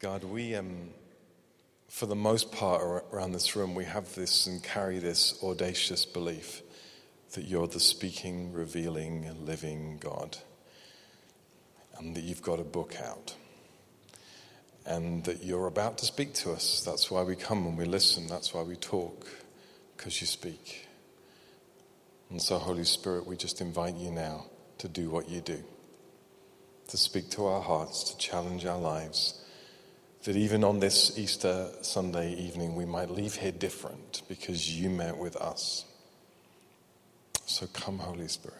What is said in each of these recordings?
God, we, um, for the most part around this room, we have this and carry this audacious belief that you're the speaking, revealing, living God, and that you've got a book out, and that you're about to speak to us. That's why we come and we listen, that's why we talk, because you speak. And so, Holy Spirit, we just invite you now to do what you do, to speak to our hearts, to challenge our lives that even on this Easter Sunday evening, we might leave here different because you met with us. So come, Holy Spirit.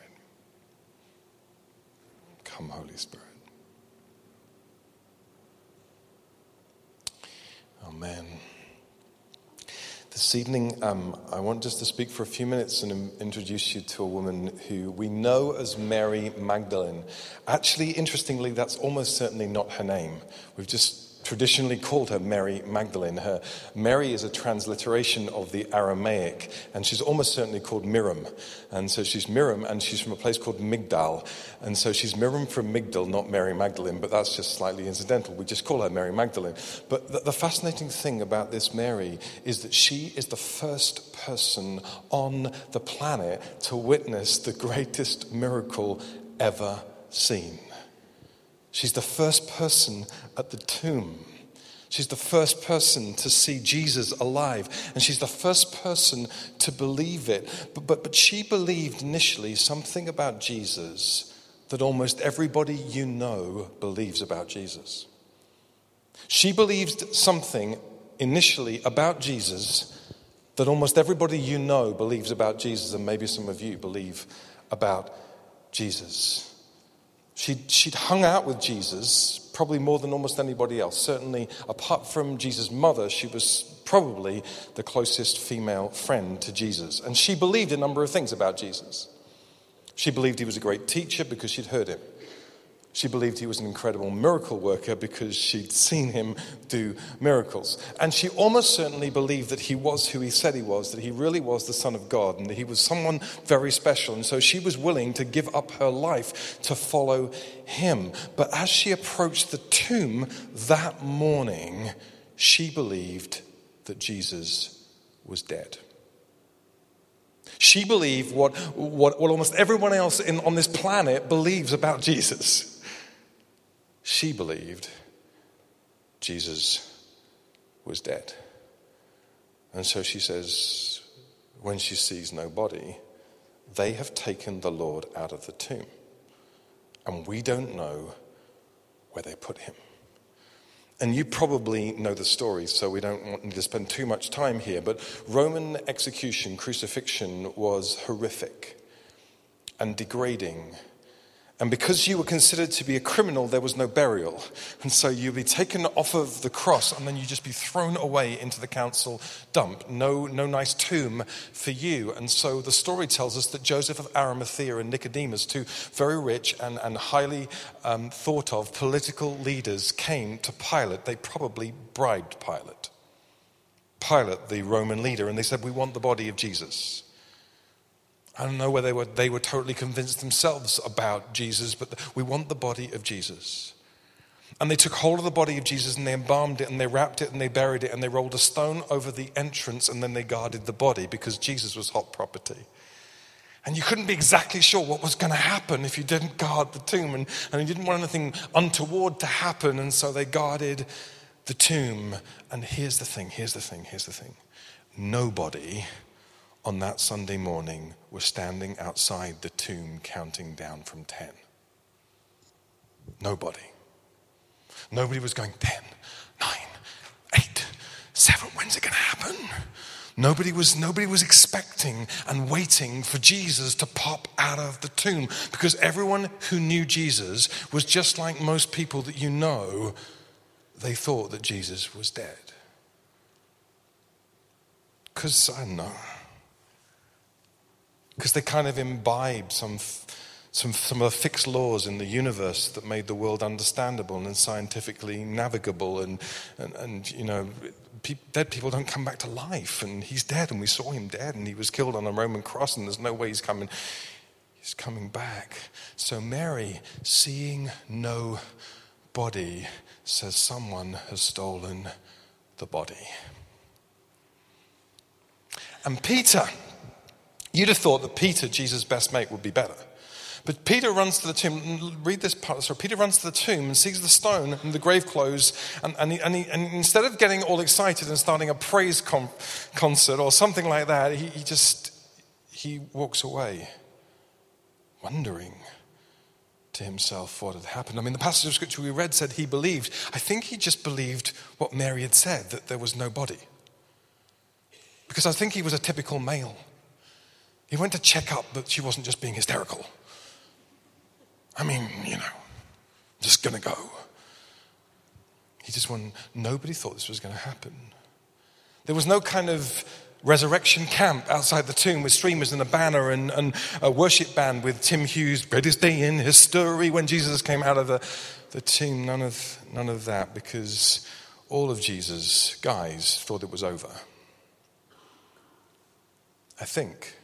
Come, Holy Spirit. Amen. This evening, um, I want just to speak for a few minutes and introduce you to a woman who we know as Mary Magdalene. Actually, interestingly, that's almost certainly not her name. We've just traditionally called her Mary Magdalene. Her Mary is a transliteration of the Aramaic, and she's almost certainly called Miriam. And so she's Miriam, and she's from a place called Migdal. And so she's Miriam from Migdal, not Mary Magdalene, but that's just slightly incidental. We just call her Mary Magdalene. But the, the fascinating thing about this Mary is that she is the first person on the planet to witness the greatest miracle ever seen. She's the first person at the tomb. She's the first person to see Jesus alive, and she's the first person to believe it. But, but, but she believed initially something about Jesus that almost everybody you know believes about Jesus. She believed something initially about Jesus that almost everybody you know believes about Jesus, and maybe some of you believe about Jesus. She'd, she'd hung out with Jesus probably more than almost anybody else. Certainly, apart from Jesus' mother, she was probably the closest female friend to Jesus. And she believed a number of things about Jesus. She believed he was a great teacher because she'd heard him. She believed he was an incredible miracle worker because she'd seen him do miracles. And she almost certainly believed that he was who he said he was, that he really was the Son of God, and that he was someone very special. And so she was willing to give up her life to follow him. But as she approached the tomb that morning, she believed that Jesus was dead. She believed what, what, what almost everyone else in, on this planet believes about Jesus she believed Jesus was dead. And so she says, when she sees no body, they have taken the Lord out of the tomb. And we don't know where they put him. And you probably know the story, so we don't want to spend too much time here. But Roman execution, crucifixion, was horrific and degrading and because you were considered to be a criminal, there was no burial. And so you'd be taken off of the cross and then you'd just be thrown away into the council dump. No, no nice tomb for you. And so the story tells us that Joseph of Arimathea and Nicodemus, two very rich and, and highly um, thought of political leaders, came to Pilate. They probably bribed Pilate. Pilate, the Roman leader, and they said, We want the body of Jesus. I don't know whether they were, they were totally convinced themselves about Jesus, but we want the body of Jesus. And they took hold of the body of Jesus and they embalmed it and they wrapped it and they buried it and they rolled a stone over the entrance and then they guarded the body because Jesus was hot property. And you couldn't be exactly sure what was going to happen if you didn't guard the tomb. And, and you didn't want anything untoward to happen. And so they guarded the tomb. And here's the thing here's the thing, here's the thing. Nobody on that Sunday morning we were standing outside the tomb counting down from 10. Nobody. Nobody was going 10, 9, 8, 7. When's it going to happen? Nobody was, nobody was expecting and waiting for Jesus to pop out of the tomb because everyone who knew Jesus was just like most people that you know, they thought that Jesus was dead. Because I know because they kind of imbibed some, some, some of the fixed laws in the universe that made the world understandable and scientifically navigable. And, and, and you know, pe- dead people don't come back to life. And he's dead, and we saw him dead, and he was killed on a Roman cross, and there's no way he's coming. He's coming back. So Mary, seeing no body, says, Someone has stolen the body. And Peter, you'd have thought that Peter, Jesus' best mate, would be better. But Peter runs to the tomb. Read this part. So Peter runs to the tomb and sees the stone and the grave clothes. And, and, he, and, he, and instead of getting all excited and starting a praise con- concert or something like that, he, he just he walks away, wondering to himself what had happened. I mean, the passage of scripture we read said he believed. I think he just believed what Mary had said that there was no body. Because I think he was a typical male. He went to check up that she wasn't just being hysterical. I mean, you know, just gonna go. He just won. Nobody thought this was to happen. There was no kind of resurrection camp outside the tomb with streamers and a banner and, and a worship band with Tim Hughes' greatest day in history when Jesus came out of the, the tomb. None of, none of that because all of Jesus' guys thought it was over. I think.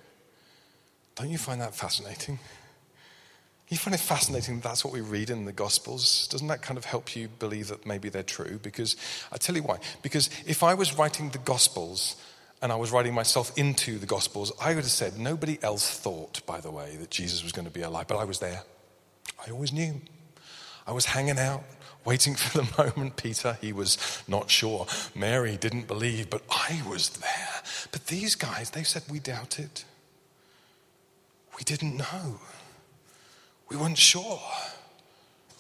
Don't you find that fascinating? You find it fascinating that that's what we read in the Gospels. Doesn't that kind of help you believe that maybe they're true? Because I tell you why. Because if I was writing the Gospels and I was writing myself into the Gospels, I would have said, nobody else thought, by the way, that Jesus was going to be alive, but I was there. I always knew. I was hanging out, waiting for the moment. Peter, he was not sure. Mary didn't believe, but I was there. But these guys, they said, we doubted. We didn't know. We weren't sure.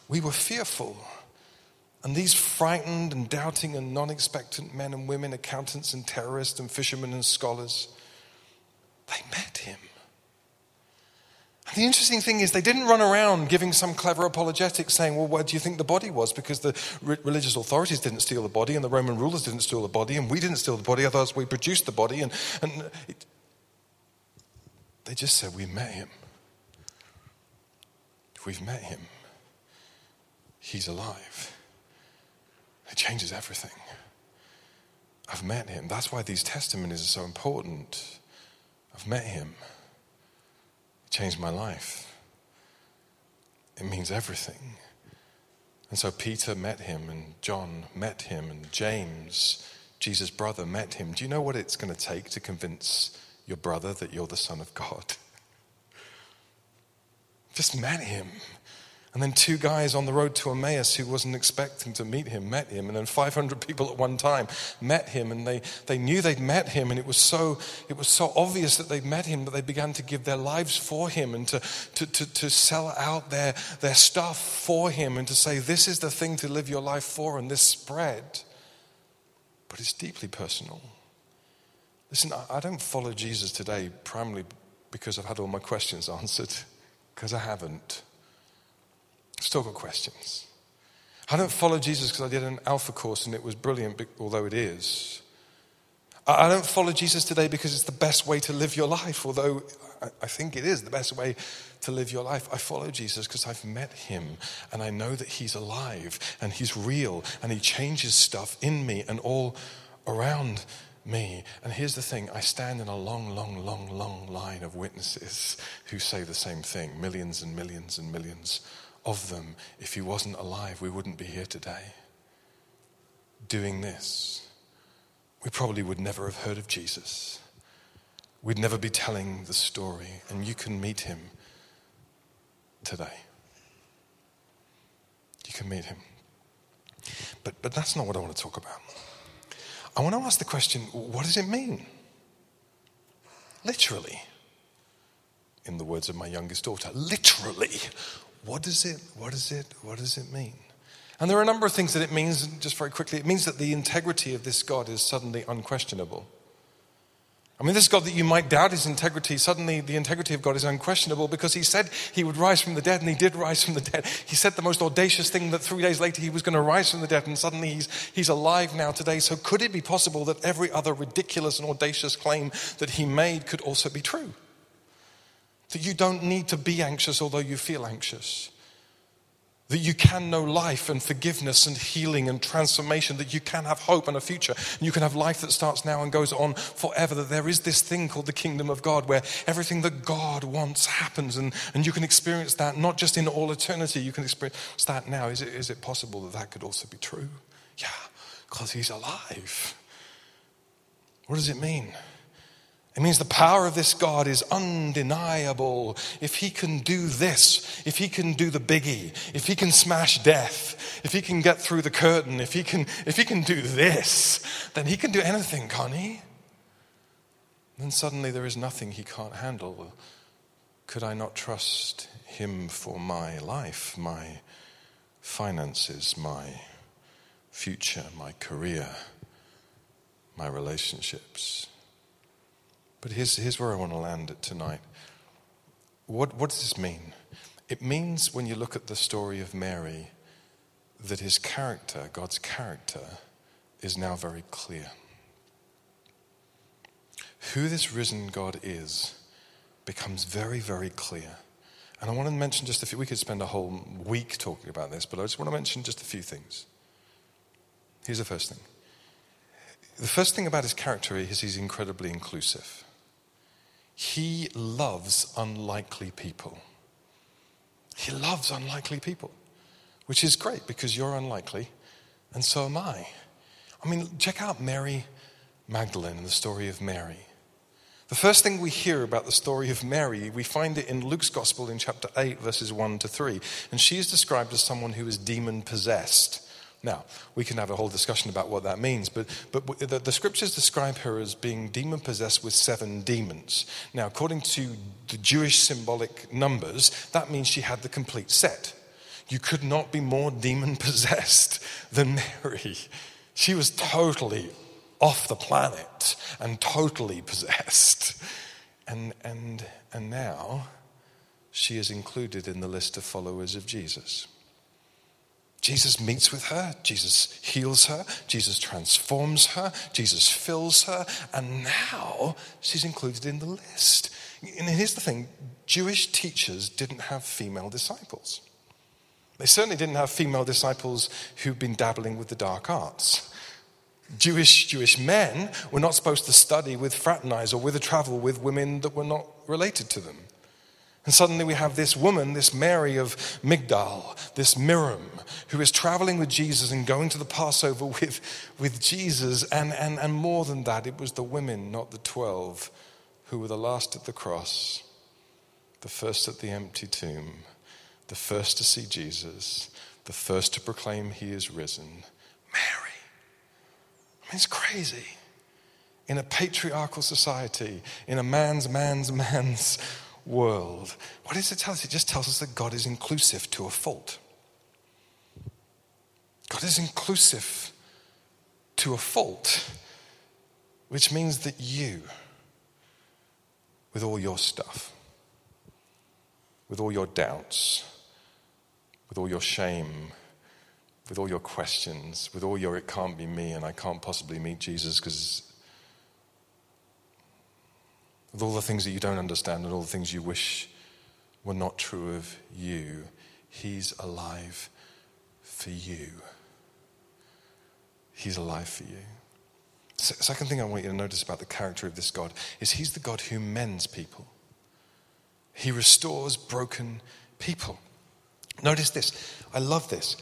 We were fearful. And these frightened and doubting and non expectant men and women, accountants and terrorists and fishermen and scholars, they met him. And the interesting thing is, they didn't run around giving some clever apologetic saying, Well, where do you think the body was? Because the re- religious authorities didn't steal the body, and the Roman rulers didn't steal the body, and we didn't steal the body, otherwise we produced the body. And, and it, they just said, We met him. We've met him. He's alive. It changes everything. I've met him. That's why these testimonies are so important. I've met him. It changed my life. It means everything. And so Peter met him, and John met him, and James, Jesus' brother, met him. Do you know what it's going to take to convince your brother that you're the Son of God? Just met him. And then two guys on the road to Emmaus who wasn't expecting to meet him met him. And then 500 people at one time met him. And they, they knew they'd met him. And it was, so, it was so obvious that they'd met him that they began to give their lives for him and to, to, to, to sell out their, their stuff for him and to say, this is the thing to live your life for. And this spread. But it's deeply personal. Listen, I, don't follow Jesus today primarily because I've had all my questions answered, because I haven't. Still got questions. I don't follow Jesus because I did an alpha course and it was brilliant, although it is. I don't follow Jesus today because it's the best way to live your life, although I think it is the best way to live your life. I follow Jesus because I've met him and I know that he's alive and he's real and he changes stuff in me and all around me. And here's the thing I stand in a long, long, long, long line of witnesses who say the same thing millions and millions and millions of them, if he wasn't alive, we wouldn't be here today doing this. We probably would never have heard of Jesus. We'd never be telling the story, and you can meet him today. You can meet him. But, but that's not what I want to talk about. I want to ask the question what does it mean? Literally, in the words of my youngest daughter, literally, what does it, what does it, what does it mean? And there are a number of things that it means, just very quickly. It means that the integrity of this God is suddenly unquestionable. I mean, this God that you might doubt his integrity, suddenly the integrity of God is unquestionable because he said he would rise from the dead and he did rise from the dead. He said the most audacious thing that three days later he was going to rise from the dead and suddenly he's, he's alive now today. So could it be possible that every other ridiculous and audacious claim that he made could also be true? That you don't need to be anxious although you feel anxious. That you can know life and forgiveness and healing and transformation, that you can have hope and a future, and you can have life that starts now and goes on forever, that there is this thing called the kingdom of God where everything that God wants happens, and, and you can experience that not just in all eternity, you can experience that now. Is it, is it possible that that could also be true? Yeah, because He's alive. What does it mean? It means the power of this God is undeniable. If he can do this, if he can do the biggie, if he can smash death, if he can get through the curtain, if he can, if he can do this, then he can do anything, can't he? Then suddenly there is nothing he can't handle. Could I not trust him for my life, my finances, my future, my career, my relationships? But here's, here's where I want to land it tonight. What, what does this mean? It means when you look at the story of Mary that his character, God's character, is now very clear. Who this risen God is becomes very, very clear. And I want to mention just a few, we could spend a whole week talking about this, but I just want to mention just a few things. Here's the first thing. The first thing about his character is he's incredibly inclusive. He loves unlikely people. He loves unlikely people, which is great because you're unlikely and so am I. I mean, check out Mary Magdalene and the story of Mary. The first thing we hear about the story of Mary, we find it in Luke's Gospel in chapter 8, verses 1 to 3. And she is described as someone who is demon possessed. Now, we can have a whole discussion about what that means, but, but the, the scriptures describe her as being demon possessed with seven demons. Now, according to the Jewish symbolic numbers, that means she had the complete set. You could not be more demon possessed than Mary. She was totally off the planet and totally possessed. And, and, and now she is included in the list of followers of Jesus. Jesus meets with her, Jesus heals her, Jesus transforms her, Jesus fills her, and now she's included in the list. And here's the thing Jewish teachers didn't have female disciples. They certainly didn't have female disciples who'd been dabbling with the dark arts. Jewish Jewish men were not supposed to study with fraternize or with a travel with women that were not related to them. And suddenly we have this woman, this Mary of Migdal, this Miriam, who is traveling with Jesus and going to the Passover with, with Jesus. And, and, and more than that, it was the women, not the 12, who were the last at the cross, the first at the empty tomb, the first to see Jesus, the first to proclaim he is risen. Mary. I mean, it's crazy. In a patriarchal society, in a man's, man's, man's world. What does it tell us? It just tells us that God is inclusive to a fault. God is inclusive to a fault, which means that you, with all your stuff, with all your doubts, with all your shame, with all your questions, with all your it can't be me and I can't possibly meet Jesus because with all the things that you don't understand and all the things you wish were not true of you, He's alive for you. He's alive for you. Second thing I want you to notice about the character of this God is He's the God who mends people. He restores broken people. Notice this. I love this.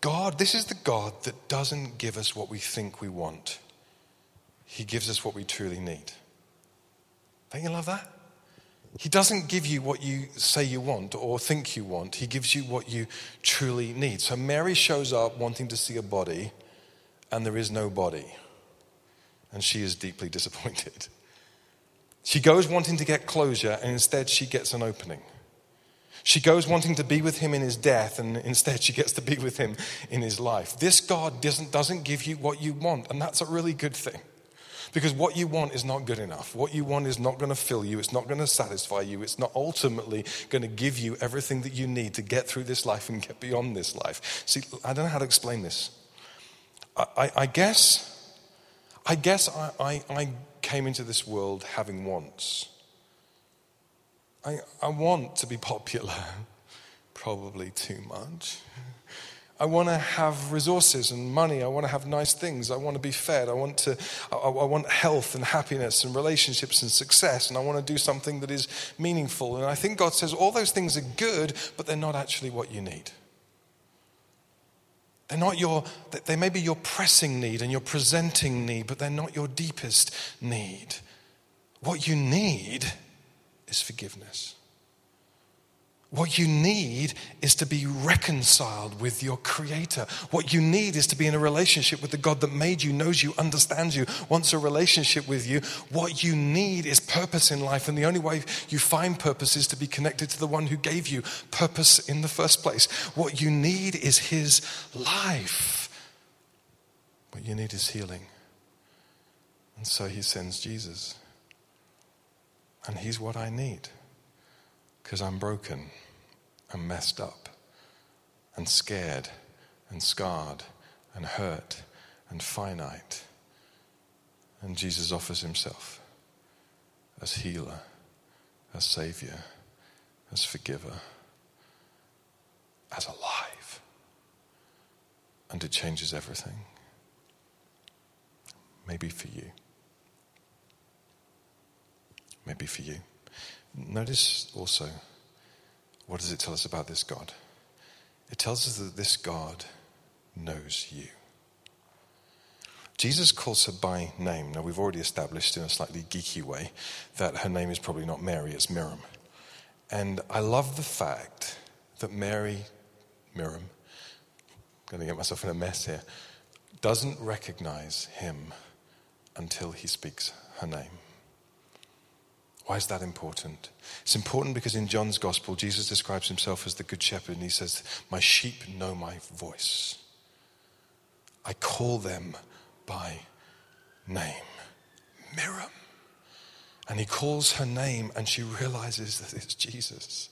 God, this is the God that doesn't give us what we think we want, He gives us what we truly need. Don't you love that? He doesn't give you what you say you want or think you want. He gives you what you truly need. So Mary shows up wanting to see a body, and there is no body. And she is deeply disappointed. She goes wanting to get closure, and instead she gets an opening. She goes wanting to be with him in his death, and instead she gets to be with him in his life. This God doesn't, doesn't give you what you want, and that's a really good thing. Because what you want is not good enough. What you want is not going to fill you. It's not going to satisfy you. It's not ultimately going to give you everything that you need to get through this life and get beyond this life. See, I don't know how to explain this. I, I, I guess, I guess I, I, I came into this world having wants. I, I want to be popular. Probably too much. I want to have resources and money. I want to have nice things. I want to be fed. I want to I, I, want health and happiness and relationships and success and I want to do something that is meaningful. And I think God says all those things are good, but they're not actually what you need. They're not your they may be your pressing need and your presenting need, but they're not your deepest need. What you need is forgiveness. What you need is to be reconciled with your Creator. What you need is to be in a relationship with the God that made you, knows you, understands you, wants a relationship with you. What you need is purpose in life. And the only way you find purpose is to be connected to the one who gave you purpose in the first place. What you need is His life. What you need is healing. And so He sends Jesus. And He's what I need because I'm broken and messed up and scared and scarred and hurt and finite. And Jesus offers himself as healer, as savior, as forgiver, as alive. And it changes everything. Maybe for you. Maybe for you. Notice also, what does it tell us about this God? It tells us that this God knows you. Jesus calls her by name. Now, we've already established in a slightly geeky way that her name is probably not Mary, it's Miriam. And I love the fact that Mary, Miriam, I'm going to get myself in a mess here, doesn't recognize him until he speaks her name. Why is that important? It's important because in John's gospel, Jesus describes himself as the good shepherd and he says, My sheep know my voice. I call them by name, Miriam. And he calls her name and she realizes that it's Jesus.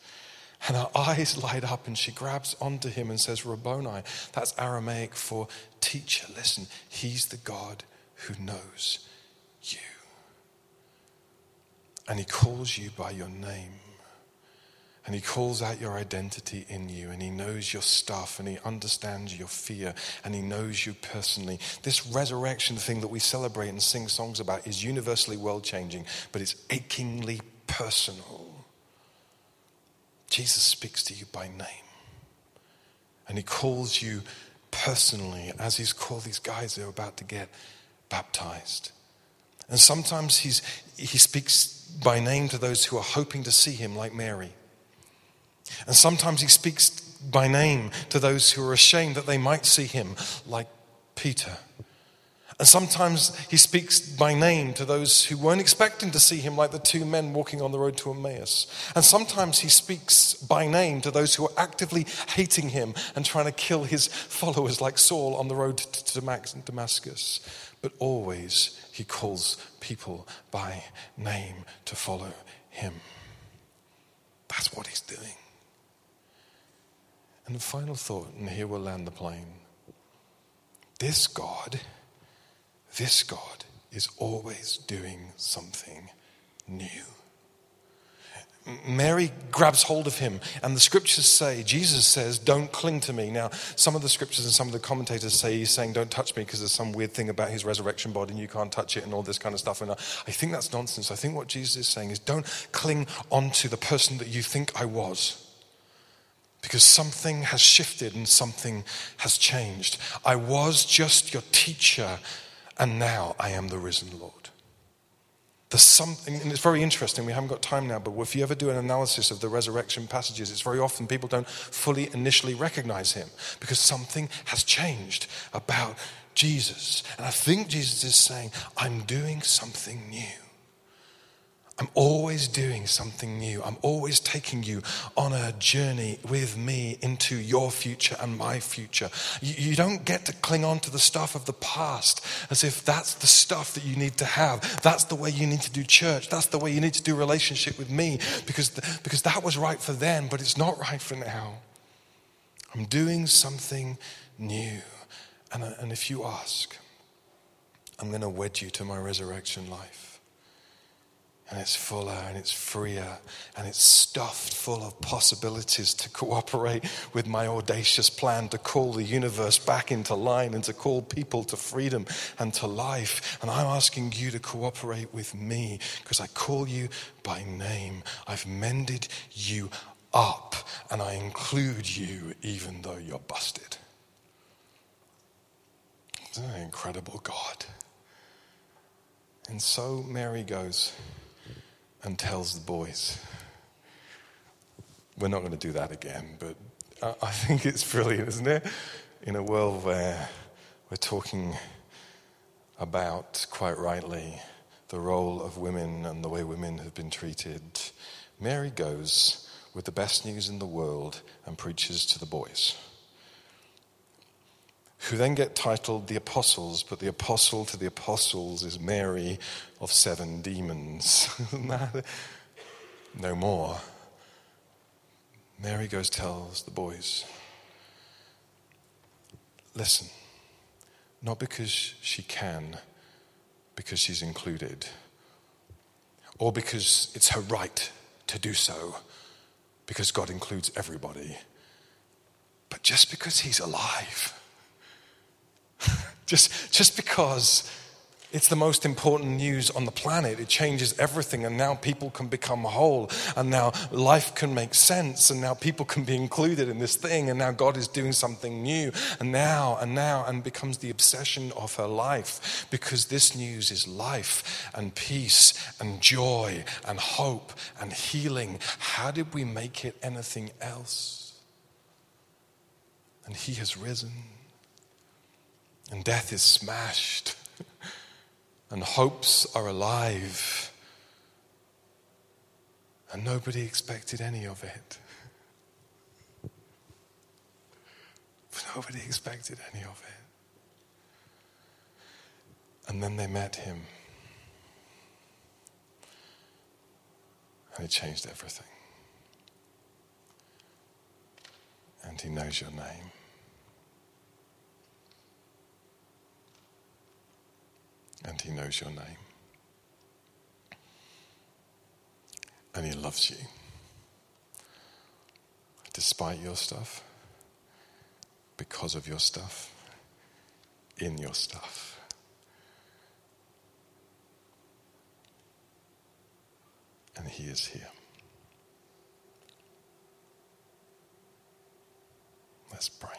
And her eyes light up and she grabs onto him and says, Rabboni. That's Aramaic for teacher. Listen, he's the God who knows you and He calls you by your name. And He calls out your identity in you, and He knows your stuff, and He understands your fear, and He knows you personally. This resurrection thing that we celebrate and sing songs about is universally world changing, but it's achingly personal. Jesus speaks to you by name, and He calls you personally, as He's called these guys who are about to get baptized. And sometimes he's, he speaks by name to those who are hoping to see him, like Mary. And sometimes he speaks by name to those who are ashamed that they might see him, like Peter. And sometimes he speaks by name to those who weren't expecting to see him, like the two men walking on the road to Emmaus. And sometimes he speaks by name to those who are actively hating him and trying to kill his followers, like Saul on the road to Damascus. But always he calls people by name to follow him. That's what he's doing. And the final thought, and here we'll land the plane. This God, this God is always doing something new. Mary grabs hold of him, and the scriptures say, Jesus says, Don't cling to me. Now, some of the scriptures and some of the commentators say he's saying, Don't touch me because there's some weird thing about his resurrection body and you can't touch it and all this kind of stuff. And I think that's nonsense. I think what Jesus is saying is, Don't cling onto the person that you think I was because something has shifted and something has changed. I was just your teacher, and now I am the risen Lord. There's something, and it's very interesting. We haven't got time now, but if you ever do an analysis of the resurrection passages, it's very often people don't fully initially recognize him because something has changed about Jesus. And I think Jesus is saying, I'm doing something new. I'm always doing something new. I'm always taking you on a journey with me into your future and my future. You, you, don't get to cling on to the stuff of the past as if that's the stuff that you need to have. That's the way you need to do church. That's the way you need to do relationship with me because, the, because that was right for then, but it's not right for now. I'm doing something new. And, uh, and if you ask, I'm going to wed you to my resurrection life. And it's fuller and it's freer and it's stuffed full of possibilities to cooperate with my audacious plan to call the universe back into line and to call people to freedom and to life. And I'm asking you to cooperate with me because I call you by name. I've mended you up and I include you even though you're busted. It's an incredible God. And so Mary goes and tells the boys. We're not going to do that again, but I think it's brilliant, isn't it? In a world where we're talking about, quite rightly, the role of women and the way women have been treated, Mary goes with the best news in the world and preaches to the boys who then get titled the apostles, but the apostle to the apostles is Mary of seven demons. no more. Mary goes, tells the boys, listen, not because she can, because she's included, or because it's her right to do so, because God includes everybody, but just because he's alive just, just because it's the most important news on the planet. It changes everything, and now people can become whole, and now life can make sense, and now people can be included in this thing, and now God is doing something new, and now, and now, and becomes the obsession of her life because this news is life, and peace, and joy, and hope, and healing. How did we make it anything else? And He has risen and death is smashed, and hopes are alive, and nobody expected any of it. Nobody expected any of it. And then they met him. And it changed everything. And he knows your name. And He knows your name. And He loves you. Despite your stuff, because of your stuff, in your stuff. And He is here. Let's pray.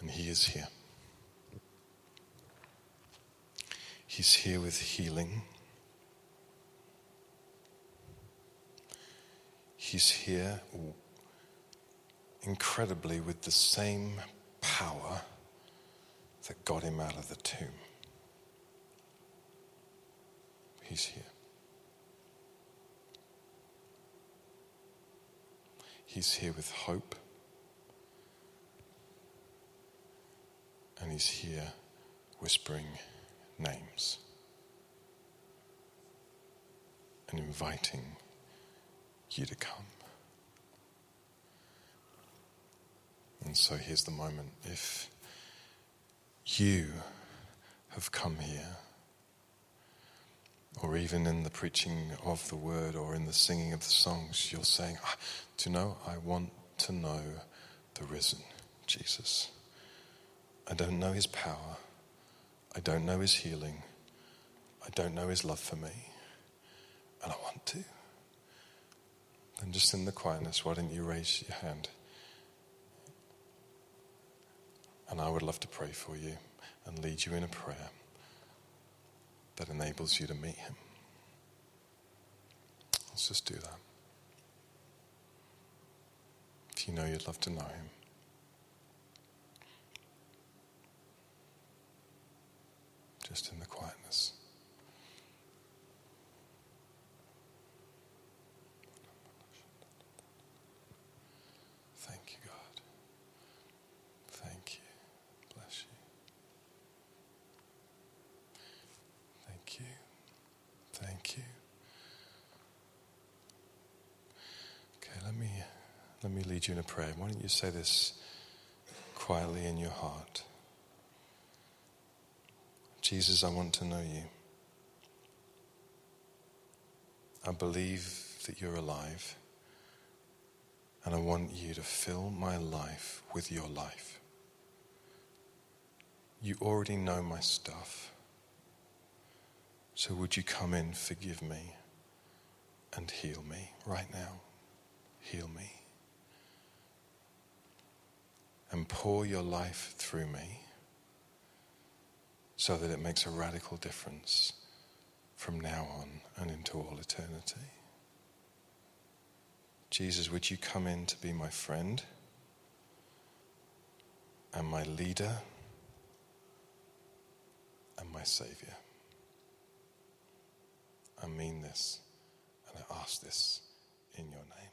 And He is here. He's here with healing. He's here incredibly with the same power that got him out of the tomb. He's here. He's here with hope. And he's here whispering names and inviting you to come. And so here's the moment. If you have come here, or even in the preaching of the word or in the singing of the songs, you're saying, ah, Do you know, I want to know the risen Jesus. I don't know his power. I don't know his healing. I don't know his love for me. And I want to. Then, just in the quietness, why don't you raise your hand? And I would love to pray for you and lead you in a prayer that enables you to meet him. Let's just do that. If you know you'd love to know him. Just in the quietness. Thank you, God. Thank you. Bless you. Thank you. Thank you. Okay, let me let me lead you in a prayer. Why don't you say this quietly in your heart? Jesus, I want to know you. I believe that you're alive, and I want you to fill my life with your life. You already know my stuff, so would you come in, forgive me, and heal me right now? Heal me. And pour your life through me so that it makes a radical difference from now on and into all eternity. Jesus, would you come in to be my friend and my leader and my Savior? I mean this and I ask this in your name.